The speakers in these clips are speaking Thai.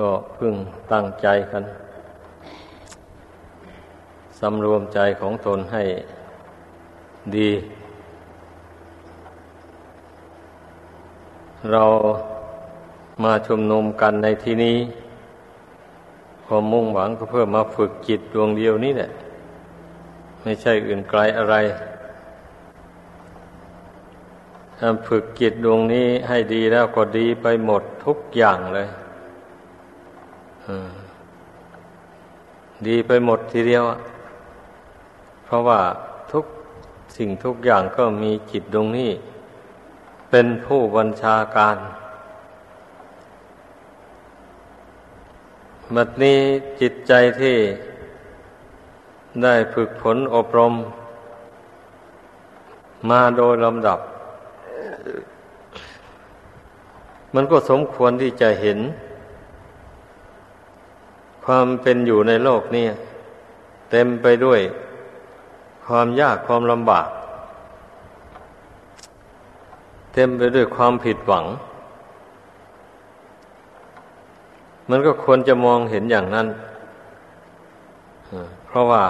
ก็พึ่งตั้งใจกันสำรวมใจของตนให้ดี เรามาชุมนุมกันในที่นี้ความมุ่งหวังก็เพื่อมาฝึกจิตดวงเดียวนี้แหละ ไม่ใช่อื่นไกลอะไรถ้าฝึกจิตดวงนี้ให้ดีแล้วก็ดีไปหมดทุกอย่างเลย ดีไปหมดทีเดียว เพราะว่าทุกสิ่งทุกอย่างก็มีจิตดวงนี้ เป็นผู้บัญชาการบัดนี้จิตใจที่ได้ฝึกฝนอบรม มาโดยลำดับ มันก็สมควรที่จะเห็น ความเป็นอยู่ในโลกนี้เต็มไปด้วยความยากความลำบาก เต็มไปด้วยความผิดหวัง มันก็ควรจะมองเห็นอย่างนั้น เพราะว่า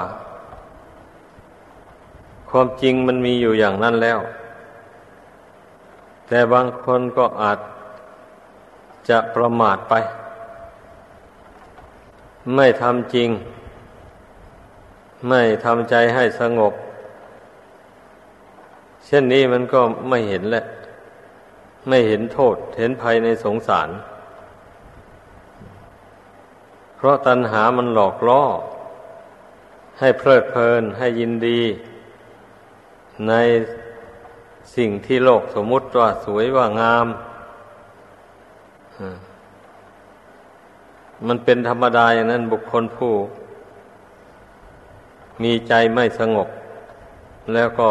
ความจริงมันมีอยู่อย่างนั้นแล้ว แต่บางคนก็อาจจะประมาทไป ไม่ทำจริง ไม่ทำใจให้สงบ เช่นนี้มันก็ไม่เห็นแหละ ไม่เห็นโทษ เห็นภัยในสงสาร เพราะตัณหามันหลอกล่อ ให้เพลิดเพลินให้ยินดี ในสิ่งที่โลกสมมุติว่าสวยว่างาม มันเป็นธรรมดาอย่างนั้นบุคคลผู้ มีใจไม่สงบ แล้วก็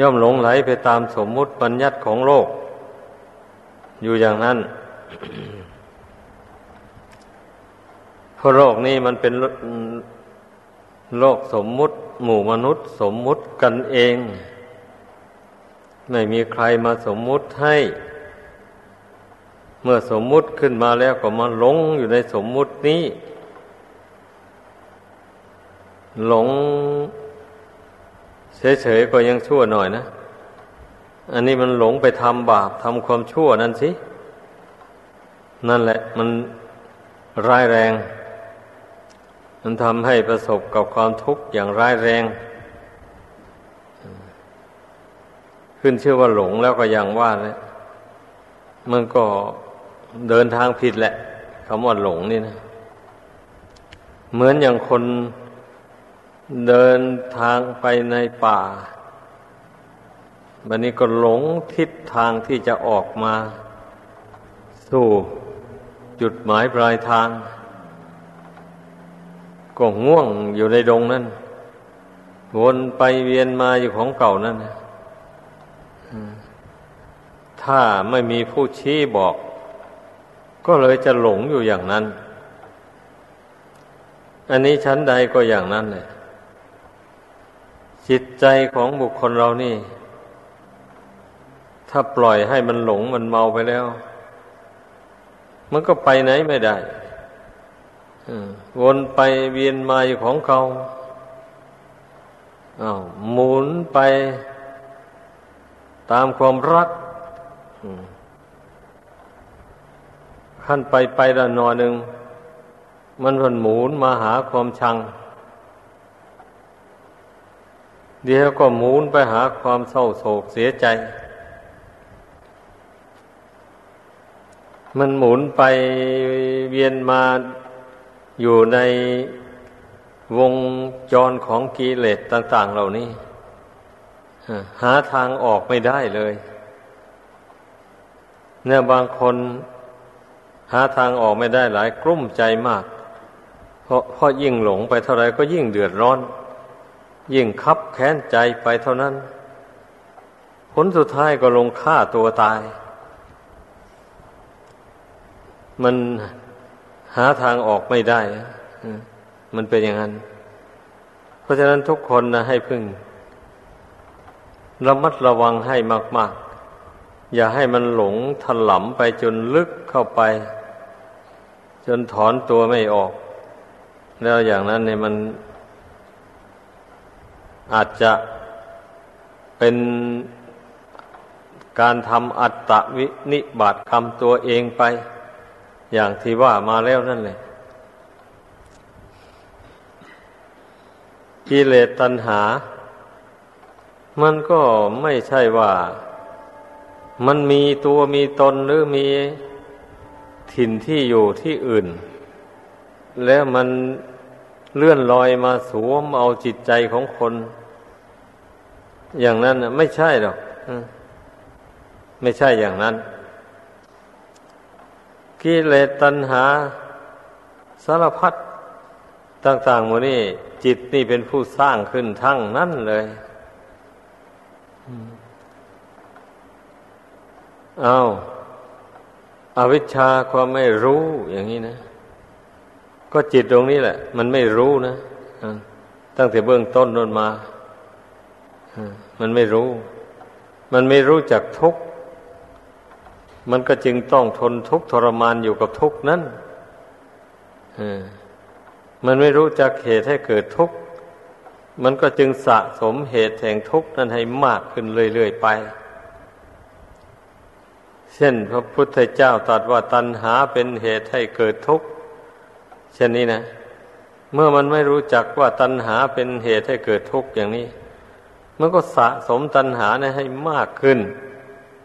ย่อมหลงไหลไปตามสมมุติบัญญัติของโลก อยู่อย่างนั้นเพราะโลกนี้มันเป็นโลกสมมุติหมู่มนุษย์ สมมุติกันเอง ไม่มีใครมาสมมุติให้ เมื่อสมมุติขึ้นมาแล้วก็มาหลงอยู่ในสมมุตินี้ หลงเฉยๆก็ยังชั่วหน่อยนะ อันนี้มันหลงไปทำบาปทำความชั่วนั่นสิ นั่นแหละ มันร้ายแรง มันทำให้ประสบกับความทุกข์อย่างร้ายแรง ขึ้นชื่อว่าหลงแล้วก็ยังว่าเลยมันก็ เดินทางผิดแหละคำว่าหลงนี่นะ เหมือนอย่างคนเดินทางไปในป่าบันนี้ก็หลงทิศทางที่จะออกมา สู่จุดหมายปลายทาง ก็ง่วงอยู่ในดงนั่นวนไปเวียนมาอยู่ของเก่านั่นถ้าไม่มีผู้ชี้บอก ก็เลยจะหลงอยู่อย่างนั้น อันนี้ชั้นใดก็อย่างนั้นเลยจิตใจของบุคคลเรานี่ ถ้าปล่อยให้มันหลงมันเมาไปแล้ว มันก็ไปไหนไม่ได้วนไปเวียนมาอยู่ของเขาอา้าวหมุนไป ตามความรัก ขั้นไปไปละนอหนึ่ง มันพันหมุนมาหาความชัง เดี๋ยวก็หมุนไปหาความเศร้าโศกเสียใจ มันหมุนไปเวียนมาอยู่ในวงจรของกิเลสต่าง ๆ เหล่านี้ หาทางออกไม่ได้เลย เนี่ยบางคน หาทางออกไม่ได้หลายกลุ้มใจมาก เพราะพราะยิ่งหลงไปเท่าไรก็ยิ่งเดือดร้อน ยิ่งคับแค้นใจไปเท่านั้น ผลสุดท้ายก็ลงฆ่าตัวตาย มันหาทางออกไม่ได้ มันเป็นอย่างนั้น เพราะฉะนั้นทุกคนนะให้พึ่ง ระมัดระวังให้มาก ๆ อย่าให้มันหลงถลำไปจนลึกเข้าไป จนถอนตัวไม่ออก แล้วอย่างนั้นเนี่ยมันอาจจะเป็นการทำอัตตวินิบาตกรรมตัวเองไป อย่างที่ว่ามาแล้วนั่นแหละกิเลสตัณหา มันก็ไม่ใช่ว่า มันมีตัวมีตนหรือมี ถิ่นที่อยู่ที่อื่น แล้วมันเลื่อนลอยมาสวมเอาจิตใจของคน อย่างนั้นไม่ใช่หรอกไม่ใช่อย่างนั้น กิเลสตัณหาสารพัดต่างๆหมดนี่จิตนี่เป็นผู้สร้างขึ้นทั้งนั้นเลยเอา อวิชชาความไม่รู้อย่างนี้นะ ก็จิตตรงนี้แหละ มันไม่รู้นะตั้งแต่เบื้องต้นนนมามันไม่รู้ มันไม่รู้จักทุกข์มันก็จึงต้องทนทุกข์ทรมานอยู่กับทุกข์นั้นมันไม่รู้จักเหตุให้เกิดทุกข์ มันก็จึงสะสมเหตุแห่งทุกข์นั้นให้มากขึ้นเรื่อยๆไป เช่นพระพุทธเจ้าตรัสว่าตัณหาเป็นเหตุให้เกิดทุกข์ เช่นนี้นะ เมื่อมันไม่รู้จักว่าตัณหาเป็นเหตุให้เกิดทุกข์อย่างนี้ มันก็สะสมตัณหานะให้มากขึ้น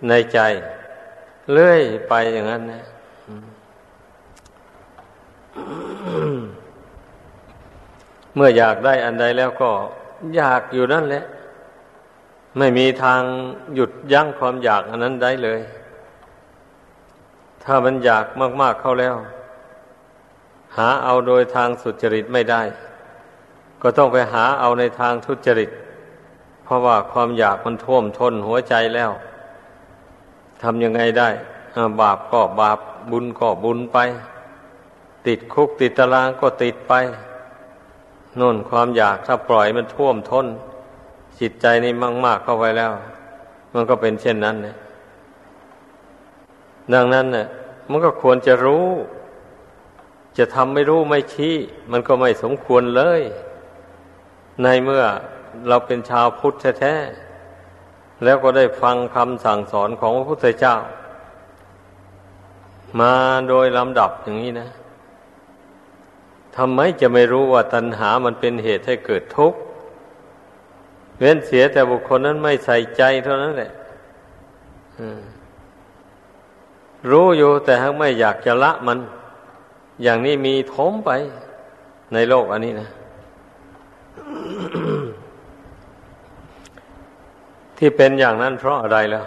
ในใจเรื่อยไปอย่างนั้นนะเมื่ออยากได้อันใดแล้วก็อยากอยู่นั่นแหละ ไม่มีทางหยุดยั้งความอยากอันนั้นได้เลย ถ้ามันอยากมาก ๆเข้าแล้ว หาเอาโดยทางสุจริตไม่ได้ ก็ต้องไปหาเอาในทางทุจริต เพราะว่าความอยากมันท่วมท้นหัวใจแล้วทำยังไงได้บาปก็บาปบุญก็บุญไป ติดคุกติดตารางก็ติดไปน่นความอยากถ้าปล่อยมันท่วมท้น จิตใจนี่มาก ๆเข้าไปแล้ว มันก็เป็นเช่นนั้นเนี่ย ดังนั้นเนี่ยมันก็ควรจะรู้ จะทำไม่รู้ไม่ชี้ มันก็ไม่สมควรเลย ในเมื่อเราเป็นชาวพุทธแท้ๆแล้วก็ได้ฟังคำสั่งสอนของพระพุทธเจ้า มาโดยลำดับอย่างนี้นะทำไมจะไม่รู้ว่าตัณหามันเป็นเหตุให้เกิดทุกข์เว้นเสียแต่บุคคลนั้นไม่ใส่ใจเท่านั้นแหละ รู้อยู่แต่หากไม่อยากจะละมัน อย่างนี้มีทมไปในโลกอันนี้นะ ที่เป็นอย่างนั้นเพราะอะไรแล้ว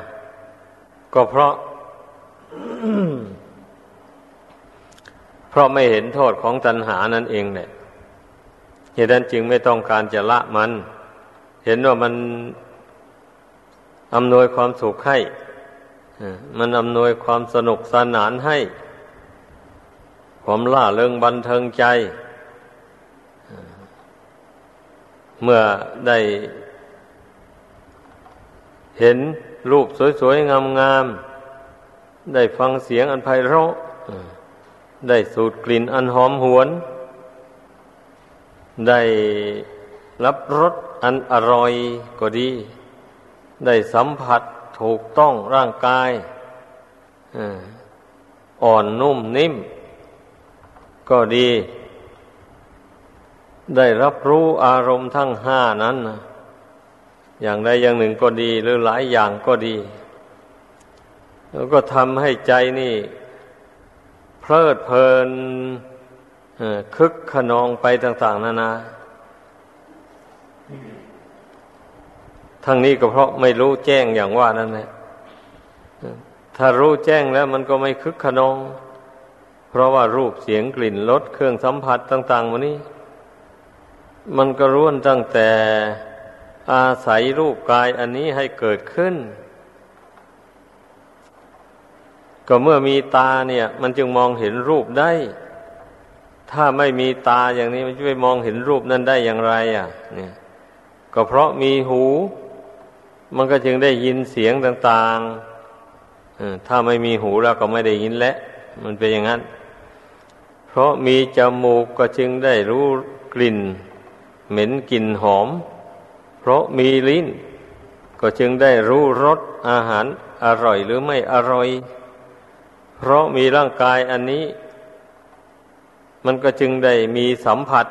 ก็เพราะ เพราะไม่เห็นโทษของตัณหานั่นเองเนี่ยเหตุนั้นจึงไม่ต้องการจะละมัน เห็นว่ามันอำนวยความสุขให้ มันอำนวยความสนุกสนานให้ ความล่าเริงบันเทิงใจ เมื่อได้ เห็นรูปสวยๆ งามๆ ได้ฟังเสียงอันไพเราะได้สูดกลิ่นอันหอมหวน ได้รับรสอันอร่อยก็ดี ได้สัมผัส ถูกต้องร่างกายอ่อนนุ่มนิ่ม ก็ดี ได้รับรู้อารมณ์ทั้งห้านั้น อย่างใดอย่างหนึ่งก็ดี หรือหลายอย่างก็ดี แล้วก็ทำให้ใจนี่ เพลิดเพลินคึกขนองไปต่าง ๆ นานา ทั้งนี้ก็เพราะไม่รู้แจ้งอย่างว่านั่นแหละถ้ารู้แจ้งแล้วมันก็ไม่คึกขนอง เพราะว่ารูปเสียงกลิ่นรสเครื่องสัมผัสต่างๆวันนี้ มันก็ร่วนตั้งแต่อาศัยรูปกายอันนี้ให้เกิดขึ้น ก็เมื่อมีตาเนี่ย มันจึงมองเห็นรูปได้ ถ้าไม่มีตาอย่างนี้มันจะไปมองเห็นรูปนั้นได้อย่างไร อะ เนี่ย ก็เพราะมีหู มันก็จึงได้ยินเสียงต่างๆถ้าไม่มีหูแล้วก็ไม่ได้ยินแล้วมันเป็นอย่างนั้นเพเพราะมีจมูกก็จึงได้รู้กลิ่น เหม็นกลิ่นหอม เพราะมีลิ้น ก็จึงได้รู้รสอาหารอร่อยหรือไม่อร่อย เพราะมีร่างกายอันนี้ มันก็จึงได้มีสัมผัส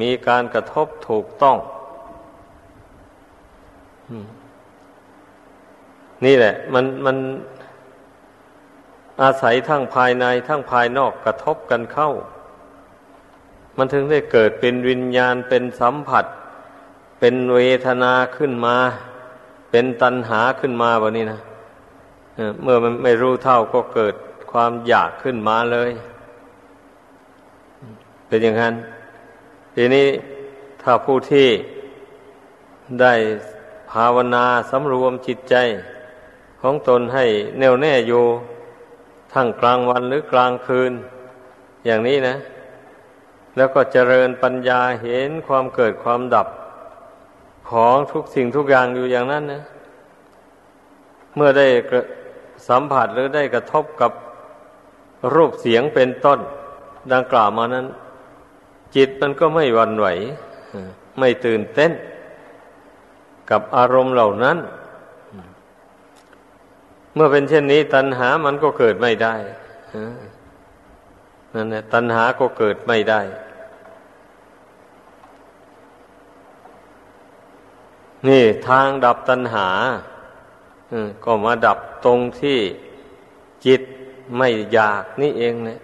มีการกระทบถูกต้อง นี่แหละ มันมันอาศัยทั้งภายในทั้งภายนอกกระทบกันเข้า มันถึงได้เกิดเป็นวิญญาณเป็นสัมผัส เป็นเวทนาขึ้นมา เป็นตัณหาขึ้นมาแบบนี้นะเมื่อมันไม่รู้เท่าก็เกิดความอยากขึ้นมาเลย เป็นอย่างนั้น ทีนี้ถ้าผู้ที่ได้ ภาวนาสำรวมจิตใจ ของตนให้แน่วแน่อยู่ ทั้งกลางวันหรือกลางคืน อย่างนี้นะ แล้วก็เจริญปัญญาเห็นความเกิดความดับ ของทุกสิ่งทุกอย่างอยู่อย่างนั้นนะ เมื่อได้สัมผัสหรือได้กระทบกับรูปเสียงเป็นต้น ดังกล่าวมานั้น จิตมันก็ไม่วันไหว ไม่ตื่นเต้น กับอารมณ์เหล่านั้น เมื่อเป็นเช่นนี้ ตัณหามันก็เกิดไม่ได้นั่นแหละตัณหาก็เกิดไม่ได้ นี่ทางดับตัณหาก็มาดับตรงที่จิตไม่อยากนี่เองเนี่ย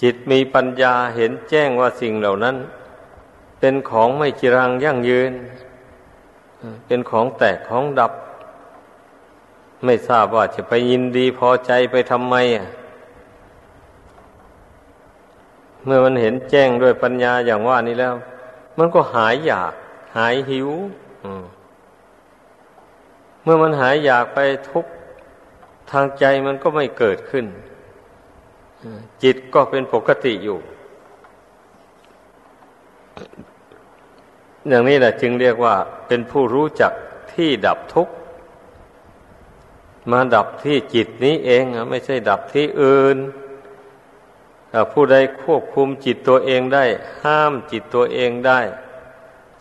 จิตมีปัญญาเห็นแจ้งว่าสิ่งเหล่านั้น เป็นของไม่จรังยั่งยืน เป็นของแตกของดับ ไม่ทราบว่าจะไปยินดีพอใจไปทำไมอะเมื่อมันเห็นแจ้งด้วยปัญญาอย่างว่านี้แล้ว มันก็หายอยาก หายหิวเมื่อมันหายอยากไปทุกทางใจมันก็ไม่เกิดขึ้นจิตก็เป็นปกติอยู่ อย่างนี้แหละจึงเรียกว่าเป็นผู้รู้จักที่ดับทุกข์ มาดับที่จิตนี้เองไม่ใช่ดับที่อื่นผู้ใดควบคุมจิตตัวเองได้ ห้ามจิตตัวเองได้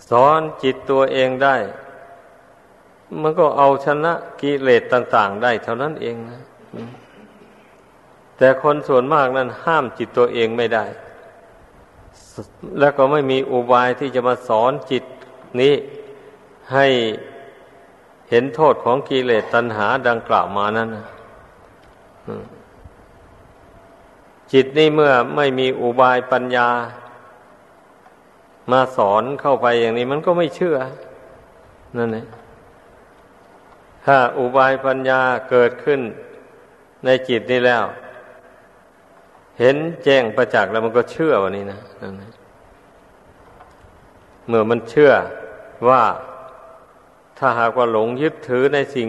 สอนจิตตัวเองได้ มันก็เอาชนะกิเลสต่าง ๆ ได้ เท่านั้นเองนะแต่คนส่วนมากนั้นห้ามจิตตัวเองไม่ได้ แล้วก็ไม่มีอุบายที่จะมาสอนจิตนี้ให้เห็นโทษของกิเลสตัณหาดังกล่าวมานั้นจิตนี่เมื่อไม่มีอุบายปัญญา มาสอนเข้าไปอย่างนี้มันก็ไม่เชื่อ นั่นเองถ้าอุบายปัญญาเกิดขึ้นในจิตนี้แล้ว เห็นแจ้งประจักษ์แล้วมันก็เชื่อวันนี้นะเมื่อมันเชื่อว่าถ้าหากว่าหลงยึดถือในสิ่ง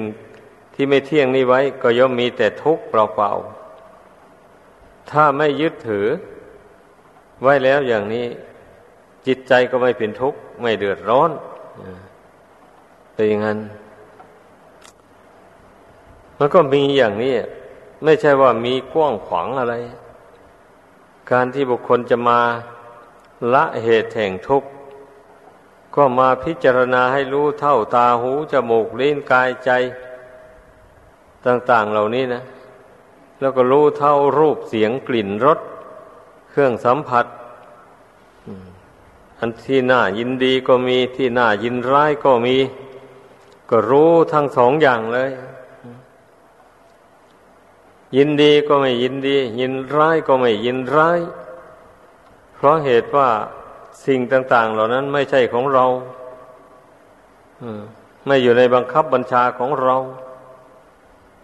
ที่ไม่เที่ยงนี้ไว้ ก็ย่อมมีแต่ทุกข์เปล่าๆ ถ้าไม่ยึดถือ ไว้แล้วอย่างนี้ จิตใจก็ไม่เป็นทุกข์ ไม่เดือดร้อนเป็นอย่างนั้นมันก็มีอย่างนี้ ไม่ใช่ว่ามีกว้างขวางอะไร การที่บุคคลจะมาละเหตุแห่งทุกข์ ก็มาพิจารณาให้รู้เท่าตาหูจมูกลิ้นกายใจ ต่างๆเหล่านี้นะ แล้วก็รู้เท่ารูปเสียงกลิ่นรสเครื่องสัมผัส อันที่น่ายินดีก็มีที่น่ายินร้ายก็มี ก็รู้ทั้งสองอย่างเลย ยินดีก็ไม่ยินดี ยินร้ายก็ไม่ยินร้าย เพราะเหตุว่าสิ่งต่าง ๆ เหล่านั้นไม่ใช่ของเราไม่อยู่ในบังคับบัญชาของเรา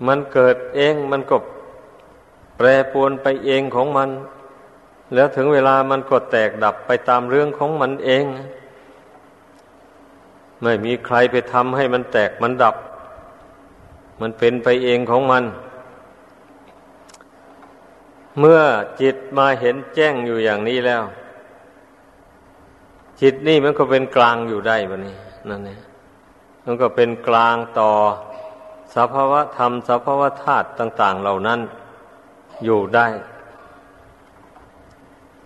มันเกิดเองมันก็แปรปวนไปเองของมัน แล้วถึงเวลามันก็แตกดับไปตามเรื่องของมันเอง ไม่มีใครไปทำให้มันแตกมันดับ มันเป็นไปเองของมัน เมื่อจิตมาเห็นแจ้งอยู่อย่างนี้แล้ว จิตนี่มันก็เป็นกลางอยู่ได้บะนี้นั่นเนี่มันก็เป็นกลางต่อสภาวะธรรมสภาวะธาตุต่าง ๆ เหล่านั้นอยู่ได้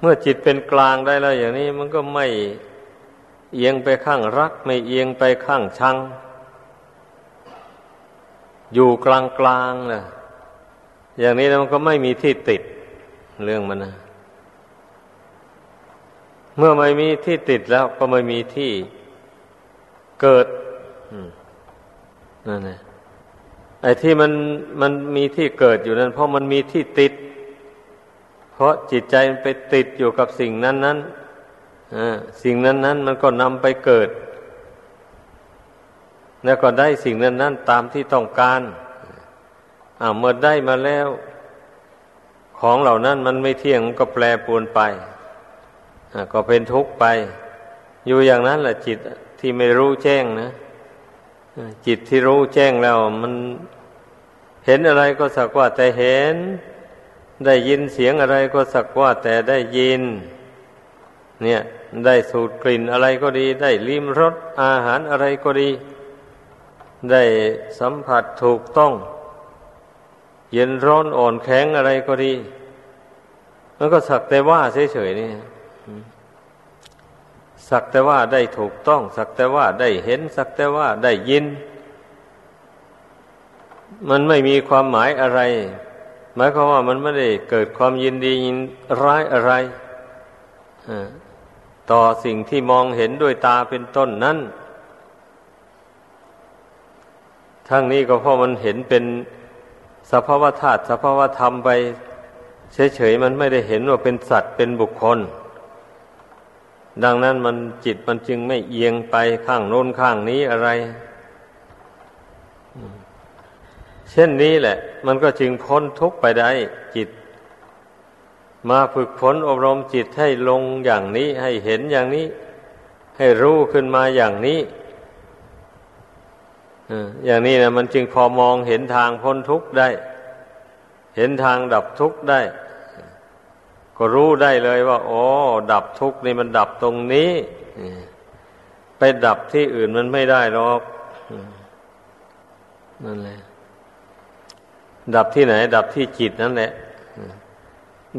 เมื่อจิตเป็นกลางได้แล้วอย่างนี้ มันก็ไม่เอียงไปข้างรัก ไม่เอียงไปข้างชัง อยู่กลางกลางนะอย่างนี้มันก็ไม่มีที่ติด เรื่องมันนะเมื่อไม่มีที่ติดแล้วก็ไม่มีที่เกิดนั่นแหละไอ้ที่มันมันมีที่เกิดอยู่นั้น เพราะมันมีที่ติด เพราะจิตใจมันไปติดอยู่กับสิ่งนั้นนั้นสิ่งนั้นนั้นมันก็นำไปเกิด แล้วก็ได้สิ่งนั้นนั้นตามที่ต้องการอ่าเมื่อได้มาแล้ว ของเหล่านั้นมันไม่เที่ยงก็แปรปรวนไปก็เป็นทุกข์ไป อยู่อย่างนั้นแหละจิตที่ไม่รู้แจ้งนะจิตที่รู้แจ้งแล้ว มันเห็นอะไรก็สักว่าแต่เห็น ได้ยินเสียงอะไรก็สักว่าแต่ได้ยิน เนี่ย ได้สูดกลิ่นอะไรก็ดี ได้ลิ้มรสอาหารอะไรก็ดี ได้สัมผัสถูกต้อง เย็นร้อนอ่อนแข็งอะไรก็ดี มันก็สักแต่ว่าเฉยๆนี่สักแต่ว่าได้ถูกต้อง สักแต่ว่าได้เห็น สักแต่ว่าได้ยิน มันไม่มีความหมายอะไร หมายความว่ามันไม่ได้เกิดความยินดียินร้ายอะไรต่อสิ่งที่มองเห็นด้วยตาเป็นต้นนั้นทั้งนี้ก็เพราะมันเห็นเป็น สภาวธาตุสภาวธรรมไปเฉยๆมันไม่ได้เห็นว่าเป็นสัตว์เป็นบุคคล ดังนั้นมันจิตมันจึงไม่เอียงไปข้างโน้นข้างนี้อะไร เช่นนี้แหละ มันก็จึงพ้นทุกข์ไปได้จิต มาฝึกฝนอบรมจิตให้ลงอย่างนี้ให้เห็นอย่างนี้ ให้รู้ขึ้นมาอย่างนี้ อย่างนี้นะมันจึงพอมองเห็นทางพ้นทุกข์ได้ เห็นทางดับทุกข์ได้ ก็รู้ได้เลยว่า โอ้ ดับทุกข์นี่มันดับตรงนี้ ไปดับที่อื่นมันไม่ได้หรอกนั่นแหละดับที่ไหน ดับที่จิตนั่นแหละ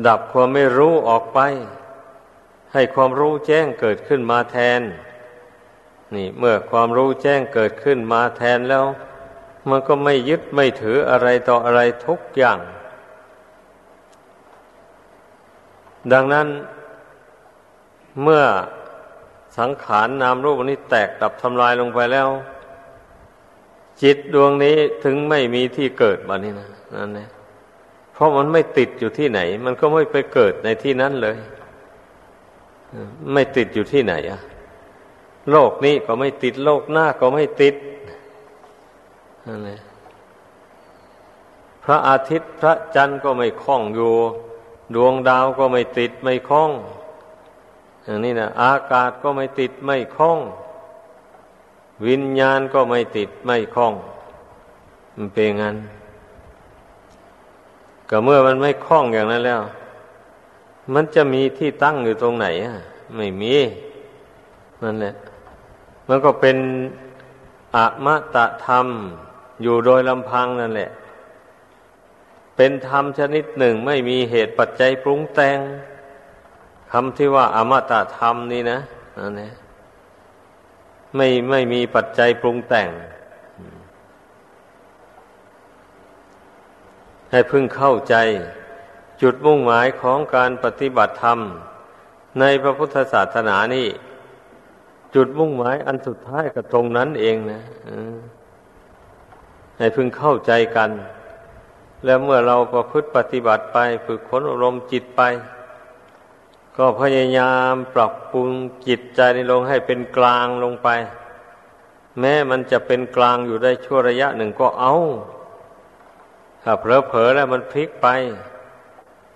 ดับความไม่รู้ออกไป ให้ความรู้แจ้งเกิดขึ้นมาแทน นี่เมื่อความรู้แจ้งเกิดขึ้นมาแทนแล้ว มันก็ไม่ยึดไม่ถืออะไรต่ออะไรทุกอย่าง ดังนั้นเมื่อสังขารนนามรูปนี้แตกดับทำลายลงไปแล้ว จิตดวงนี้ถึงไม่มีที่เกิดมานี่นะนั่นเองเพราะมันไม่ติดอยู่ที่ไหน มันก็ไม่ไปเกิดในที่นั้นเลย ไม่ติดอยู่ที่ไหนอะ โลกนี้ก็ไม่ติดโลกหน้าก็ไม่ติดนั่นเองพระอาทิตย์พระจันทร์ก็ไม่คล้องอยู่ ดวงดาวก็ไม่ติดไม่คล้องอย่างนี้นะอากาศก็ไม่ติดไม่คล้อง วิญญาณก็ไม่ติดไม่คล้อง มันเป็นงั้นก็เมื่อมันไม่คล้องอย่างนั้นแล้ว มันจะมีที่ตั้งอยู่ตรงไหนอะ ไม่มีนั่นแหละ มันก็เป็นอมตะธรรมอยู่โดยลำพังนั่นแหละ เป็นธรรมชนิดหนึ่งไม่มีเหตุปัจจัยปรุงแต่งคำที่ว่าอมตะธรรมนี่นะนั่นเองไม่ไม่มีปัจจัยปรุงแต่ง ให้พึงเข้าใจ จุดมุ่งหมายของการปฏิบัติธรรม ในพระพุทธศาสนานี่ จุดมุ่งหมายอันสุดท้ายก็ตรงนั้นเองนะให้พึงเข้าใจกัน แล้วเมื่อเราประพฤติปฏิบัติไป ฝึกฝนอารมณ์จิตไป ก็พยายามปรับปรุงจิตใจในลงให้เป็นกลางลงไป แม้มันจะเป็นกลางอยู่ได้ชั่วระยะหนึ่งก็เอาถ้าเผลอๆแล้วมันพลิกไป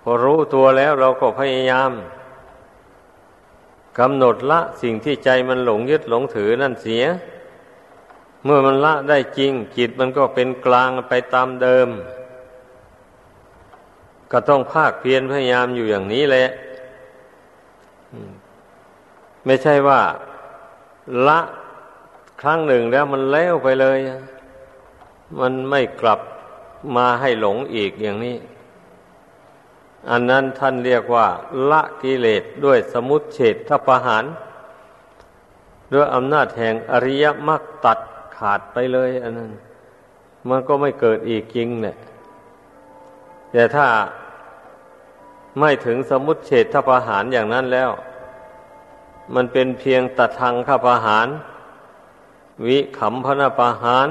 พอรู้ตัวแล้วเราก็พยายาม กำหนดละสิ่งที่ใจมันหลงยึดหลงถือนั่นเสีย เมื่อมันละได้จริง จิตมันก็เป็นกลางไปตามเดิม ก็ต้องภาคเพียรพยายามอยู่อย่างนี้แหละ ไม่ใช่ว่า ละครั้งหนึ่งแล้วมันแล้วไปเลย มันไม่กลับมาให้หลงอีกอย่างนี้ อันนั้นท่านเรียกว่า ละกิเลสด้วยสมุตเฉททประหาร ด้วยอำนาจแห่งอริยมรรคตัดขาดไปเลย อันนั้น มันก็ไม่เกิดอีกจริงเนี่ยแต่ถ้าไม่ถึงสมุตเฉททประหารอย่างนั้นแล้ว มันเป็นเพียงตัดทางข้าประหาร วิขำพนาประหาร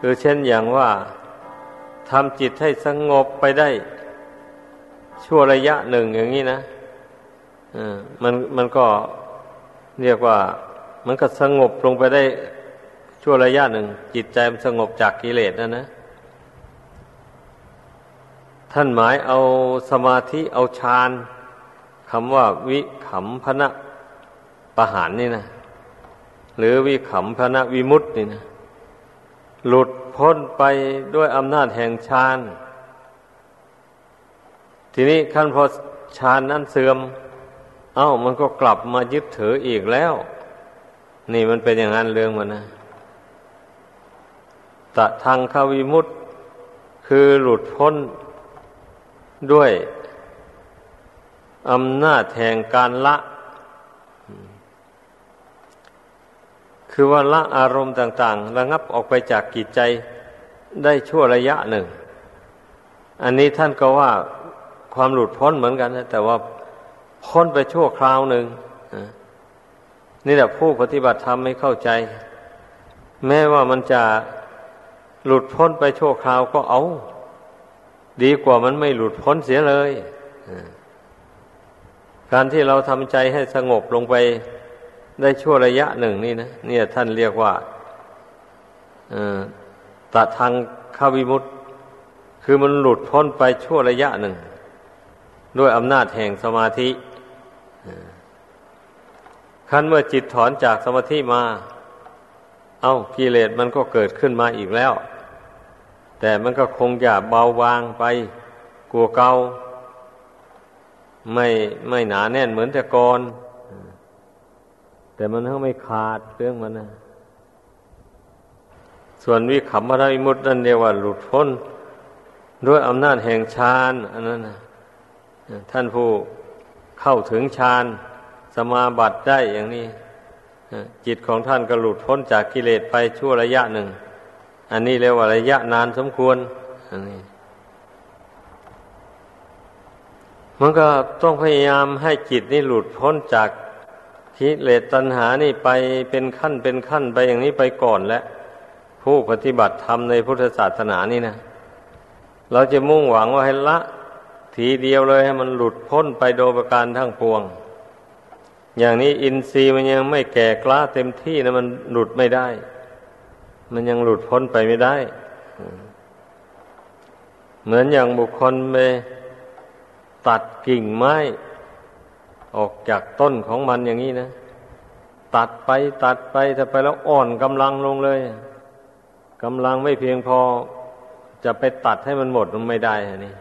คือเช่นอย่างว่าทำจิตให้สงบไปได้ ชั่วระยะหนึ่งอย่างนี้นะมันมันก็เรียกว่า มันก็สงบลงไปได้ชั่วระยะหนึ่ง จิตใจมันสงบจากกิเลสนะนะท่านหมายเอาสมาธิเอาฌานคำว่าวิขำพนะประหารนี่นะหรือวิขำพนะวิมุตตินี่นะหลุดพ้นไปด้วยอำนาจแห่งฌาน ทีนี้ขั้นพอฌานนั้นเสื่อม เอา้ามันก็กลับมายึดถืออีกแล้ว นี่มันเป็นอย่างนั้นเรื่องมันนะตะทางคาวิมุตคือหลุดพ้นด้วยอำนาจแห่งการละ คือว่าละอารมณ์ต่าง ๆ ระงับออกไปจากกิจใจได้ชั่วระยะหนึ่ง อันนี้ท่านก็ว่า ความหลุดพ้นเหมือนกันนะแต่ว่าพ้นไปชั่วคราวหนึ่งนี่แหละผู้ปฏิบัติธรรมไม่เข้าใจ แม้ว่ามันจะหลุดพ้นไปชั่วคราวก็เอา ดีกว่ามันไม่หลุดพ้นเสียเลยการที่เราทำใจให้สงบลงไปได้ชั่วระยะหนึ่งนี่นะเนี่ยท่านเรียกว่าตัดทางข้าวิมุตคือมันหลุดพ้นไปชั่วระยะหนึ่ง ด้วยอำนาจแห่งสมาธิขั้นเมื่อจิตถอนจากสมาธิมา เอา้ากิเลสมันก็เกิดขึ้นมาอีกแล้ว แต่มันก็คงจะเบาบางไปกลัวเกาไม่ไม่หนาแน่นเหมือนแต่ก่อนแต่มันก็ไม่ขาดเรื่องมันนะส่วนวิคัมมรวิมุตนั่นเรียกว่าหลุดพ้น ด้วยอำนาจแห่งฌานอันนั้นนะ ท่านผู้เข้าถึงฌานสมาบัติได้อย่างนี้จิตของท่านก็หลุดพ้นจากกิเลสไปชั่วระยะหนึ่ง อันนี้เรียกว่าระยะนานสมควร อันนี้ มันก็ต้องพยายามให้จิตนี่หลุดพ้นจากกิเลสตัณหานี่ไปเป็นขั้นเป็นขั้นไปอย่างนี้ไปก่อนและ ผู้ปฏิบัติธรรมในพุทธศาสนานี่นะเราจะมุ่งหวังว่าให้ละ ทีเดียวเลยให้มันหลุดพ้นไปโดยประการทั้งปวง อย่างนี้อินทรีย์มันยังไม่แก่กล้าเต็มที่นะมันหลุดไม่ได้ มันยังหลุดพ้นไปไม่ได้ เหมือนอย่างบุคคลไปตัดกิ่งไม้ออกจากต้นของมันอย่างนี้นะ ตัดไปตัดไปถ้าไปแล้วอ่อนกำลังลงเลยกำลังไม่เพียงพอจะไปตัดให้มันหมดมันไม่ได้นี่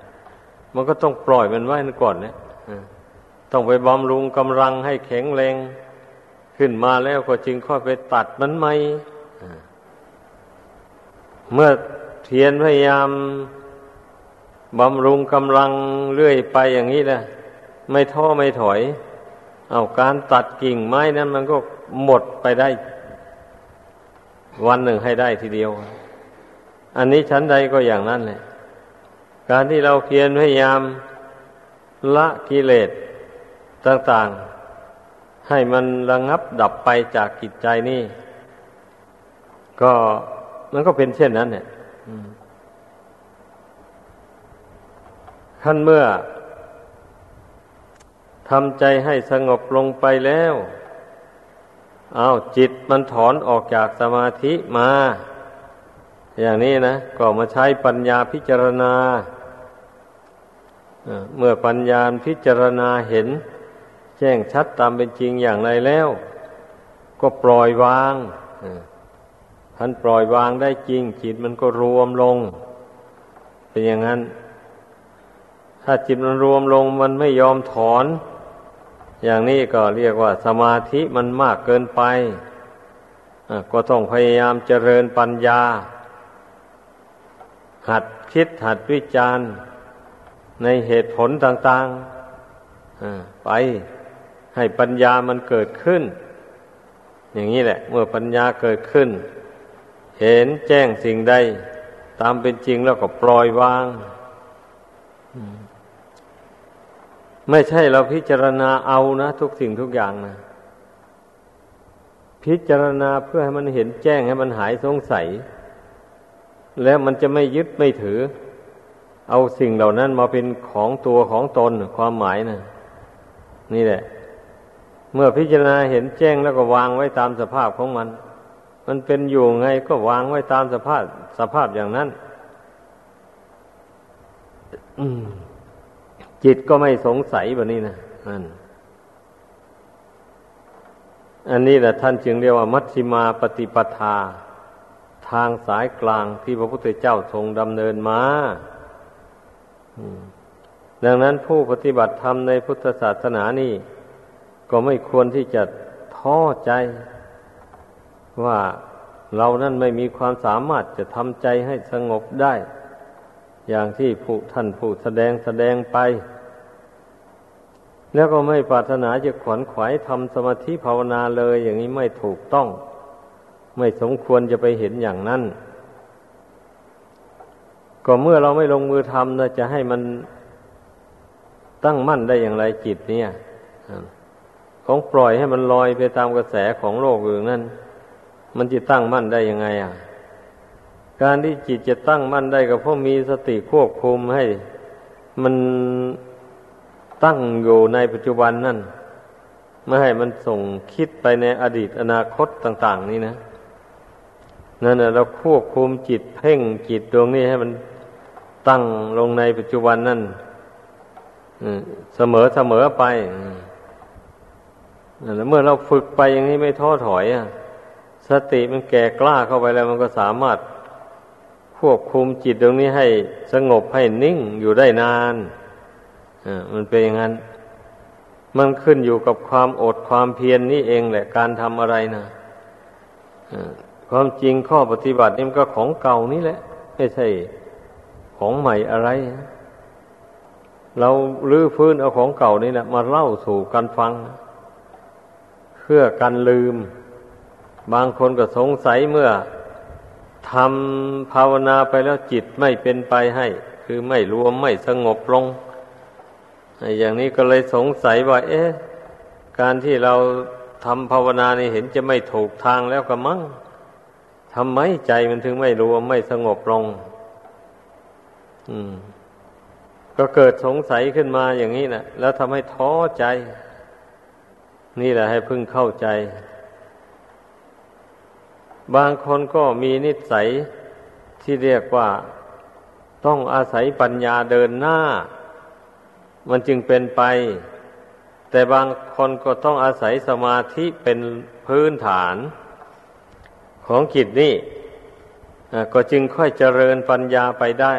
มันก็ต้องปล่อยมันไว้ก่อนเนี่ยต้องไปบำรุงกำลังให้แข็งแรง ขึ้นมาแล้วก็จึงค่อยไปตัดมันใหม่เมื่อเทียนพยายามบำรุงกำลังเรื่อยไปอย่างนี้แหละไม่ท้อไม่ถอย เอาการตัดกิ่งไม้นั้นมันก็หมดไปได้ วันหนึ่งให้ได้ทีเดียว อันนี้ชั้นใดก็อย่างนั้นแหละ การที่เราเพียรพยายามละกิเลสต่างๆ ให้มันระงับดับไปจากกิจใจนี่ ก็มันก็เป็นเช่นนั้นเนี่ยขั้นเมื่อทำใจให้สงบลงไปแล้วเอาจิตมันถอนออกจากสมาธิมา อย่างนี้นะ ก็มาใช้ปัญญาพิจารณา เมื่อปัญญาพิจารณาเห็น แจ้งชัดตามเป็นจริงอย่างไรแล้ว ก็ปล่อยวางท่านปล่อยวางได้จริง จิตมันก็รวมลง เป็นอย่างนั้น ถ้าจิตมันรวมลงมันไม่ยอมถอน อย่างนี้ก็เรียกว่าสมาธิมันมากเกินไปก็ต้องพยายามเจริญปัญญา หัดคิดหัดวิจารณ์ ในเหตุผลต่างๆไปให้ปัญญามันเกิดขึ้น อย่างนี้แหละ เมื่อปัญญาเกิดขึ้น เห็นแจ้งสิ่งใดตามเป็นจริงแล้วก็ปล่อยวางไม่ใช่เราพิจารณาเอานะ ทุกสิ่งทุกอย่างนะพิจารณาเพื่อให้มันเห็นแจ้งให้มันหายสงสัย แล้วมันจะไม่ยึดไม่ถือ เอาสิ่งเหล่านั้นมาเป็นของตัวของตนความหมายนะนี่แหละ เมื่อพิจารณาเห็นแจ้งแล้วก็วางไว้ตามสภาพของมัน มันเป็นอยู่ไงก็วางไว้ตามสภาพสภาพอย่างนั้นจิตก็ไม่สงสัยแบบนี้นะนั่นอันนี้แหละท่านจึงเรียกว่ามัชฌิมาปฏิปทา ทางสายกลางที่พระพุทธเจ้าทรงดำเนินมา ดังนั้นผู้ปฏิบัติธรรมในพุทธศาสนานี่ ก็ไม่ควรที่จะท้อใจ ว่าเรานั้นไม่มีความสามารถจะทำใจให้สงบได้ อย่างที่ผู้ท่านผู้แสดงแสดงไป แล้วก็ไม่ปรารถนาจะขวนขวายทำสมาธิภาวนาเลย อย่างนี้ไม่ถูกต้อง ไม่สมควรจะไปเห็นอย่างนั้น ก็เมื่อเราไม่ลงมือทำนะจะให้มันตั้งมั่นได้อย่างไรจิตเนี่ยของปล่อยให้มันลอยไปตามกระแสของโลกอื่นนั่นมันจะตั้งมั่นได้ยังไงอะ การที่จิตจะตั้งมั่นได้ก็เพราะมีสติควบคุมให้ มันตั้งอยู่ในปัจจุบันนั่นไม่ให้มันส่งคิดไปในอดีตอนาคตต่าง ๆ นี่นะนั่นเราควบคุมจิตเพ่งจิตดวงนี้ให้มัน ตั้งลงในปัจจุบันนั่นเสมอเสมอไปแล้วเมื่อเราฝึกไปอย่างนี้ไม่ท้อถอยอะสติมันแก่กล้าเข้าไปแล้วมันก็สามารถควบคุมจิตตรงนี้ให้สงบให้นิ่งอยู่ได้นานมันเป็นอย่างนั้น มันขึ้นอยู่กับความอดความเพียรนนี่เองแหละการทำอะไรนะความจริงข้อปฏิบัตินี่มันก็ของเก่านี่แหละ ไม่ใช่ ของใหม่อะไร เราลื้อฟื้นเอาของเก่านี่แหละมาเล่าสู่กันฟัง เพื่อกันลืม บางคนก็สงสัยเมื่อทำภาวนาไปแล้วจิตไม่เป็นไปให้ คือไม่รวมไม่สงบลง อย่างนี้ก็เลยสงสัยว่า เอ๊ะ การที่เราทำภาวนานี่เห็นจะไม่ถูกทางแล้วก็มั้งทำไมใจมันถึงไม่รวมไม่สงบลง ก็เกิดสงสัยขึ้นมาอย่างนี้นะแล้วทำให้ท้อใจ นี่แหละให้พึ่งเข้าใจ บางคนก็มีนิสัยที่เรียกว่าต้องอาศัยปัญญาเดินหน้า มันจึงเป็นไป แต่บางคนก็ต้องอาศัยสมาธิเป็นพื้นฐานของจิตนี่ก็จึงค่อยเจริญปัญญาไปได้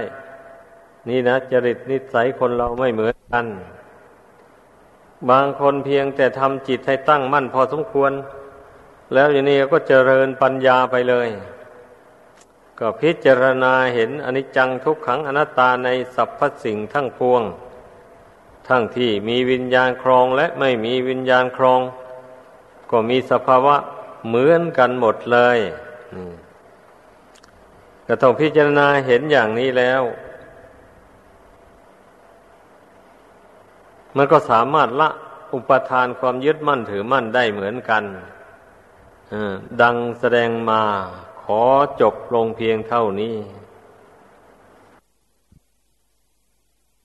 นี่นะจริตนิสัยคนเราไม่เหมือนกัน บางคนเพียงแต่ทำจิตให้ตั้งมั่นพอสมควร แล้วอย่างนี้ก็เจริญปัญญาไปเลย ก็พิจารณาเห็นอนิจจังทุกขังอนัตตาในสรรพสิ่งทั้งปวง ทั้งที่มีวิญญาณครองและไม่มีวิญญาณครอง ก็มีสภาวะเหมือนกันหมดเลยก็ต้องพิจารณาเห็นอย่างนี้แล้ว มันก็สามารถละอุปทานความยึดมั่นถือมั่นได้เหมือนกันดังแสดงมาขอจบลงเพียงเท่านี้